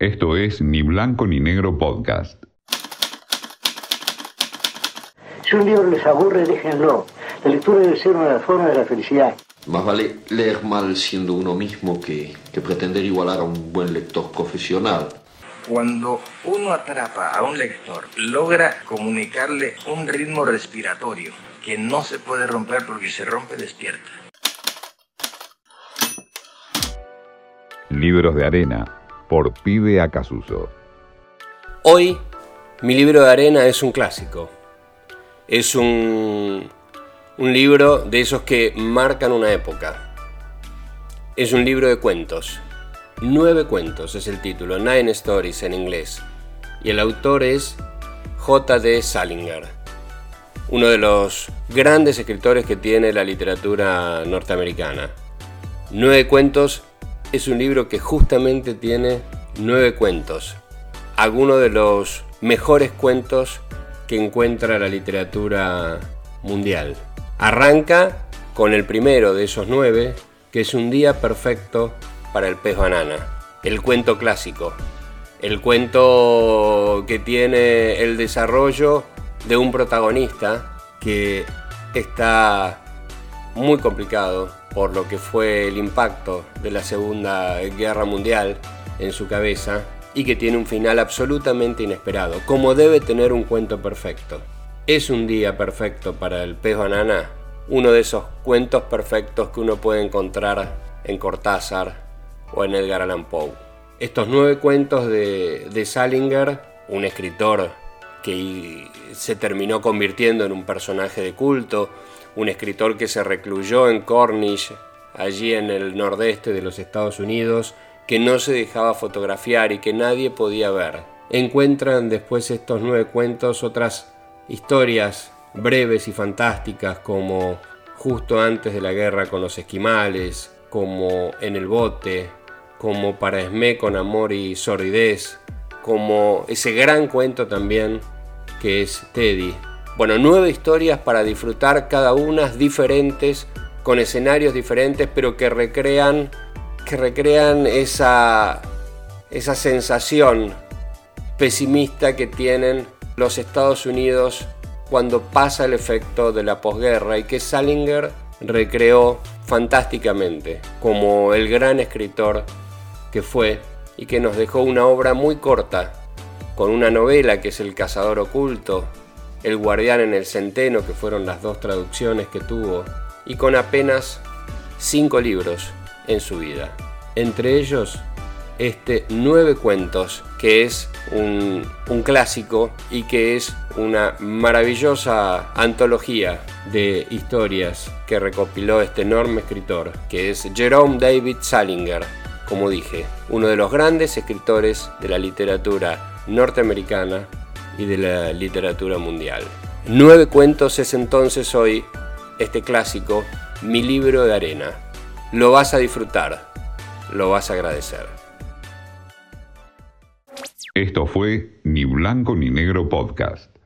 Esto es Ni Blanco ni Negro Podcast. Si un libro les aburre, déjenlo. La lectura debe ser una de las formas de la felicidad. Más vale leer mal siendo uno mismo que, que pretender igualar a un buen lector profesional. Cuando uno atrapa a un lector, logra comunicarle un ritmo respiratorio que no se puede romper porque se rompe despierta. Libros de arena por Pibe Acasuso. Hoy mi libro de arena es un clásico. Es un, un libro de esos que marcan una época. Es un libro de cuentos. Nueve cuentos es el título, Nine Stories en inglés. Y el autor es J.D. Salinger, uno de los grandes escritores que tiene la literatura norteamericana. Nueve cuentos es un libro que justamente tiene nueve cuentos, algunos de los mejores cuentos que encuentra la literatura mundial. Arranca con el primero de esos nueve, que es Un día perfecto para el pez banana, el cuento clásico, el cuento que tiene el desarrollo de un protagonista que está muy complicado por lo que fue el impacto de la Segunda Guerra Mundial en su cabeza y que tiene un final absolutamente inesperado, como debe tener un cuento perfecto. ¿Es un día perfecto para el pez banana? Uno de esos cuentos perfectos que uno puede encontrar en Cortázar o en Edgar Allan Poe. Estos nueve cuentos de, de Salinger, un escritor que se terminó convirtiendo en un personaje de culto, un escritor que se recluyó en Cornish, allí en el nordeste de los Estados Unidos, que no se dejaba fotografiar y que nadie podía ver. Encuentran después estos nueve cuentos otras historias breves y fantásticas como justo antes de la guerra con los esquimales, como en el bote, como para Esmé con amor y sordidez, como ese gran cuento también que es Teddy. Bueno, nueve historias para disfrutar, cada una diferentes, con escenarios diferentes, pero que recrean, que recrean esa, esa sensación pesimista que tienen los Estados Unidos cuando pasa el efecto de la posguerra y que Salinger recreó fantásticamente como el gran escritor que fue y que nos dejó una obra muy corta con una novela que es El cazador oculto, El guardián en el centeno, que fueron las dos traducciones que tuvo, y con apenas cinco libros en su vida. Entre ellos, este Nueve Cuentos, que es un, clásico y que es una maravillosa antología de historias que recopiló este enorme escritor, que es Jerome David Salinger, como dije, uno de los grandes escritores de la literatura norteamericana y de la literatura mundial. Nueve cuentos es entonces hoy este clásico, mi libro de arena. Lo vas a disfrutar, lo vas a agradecer. Esto fue Ni Blanco ni Negro Podcast.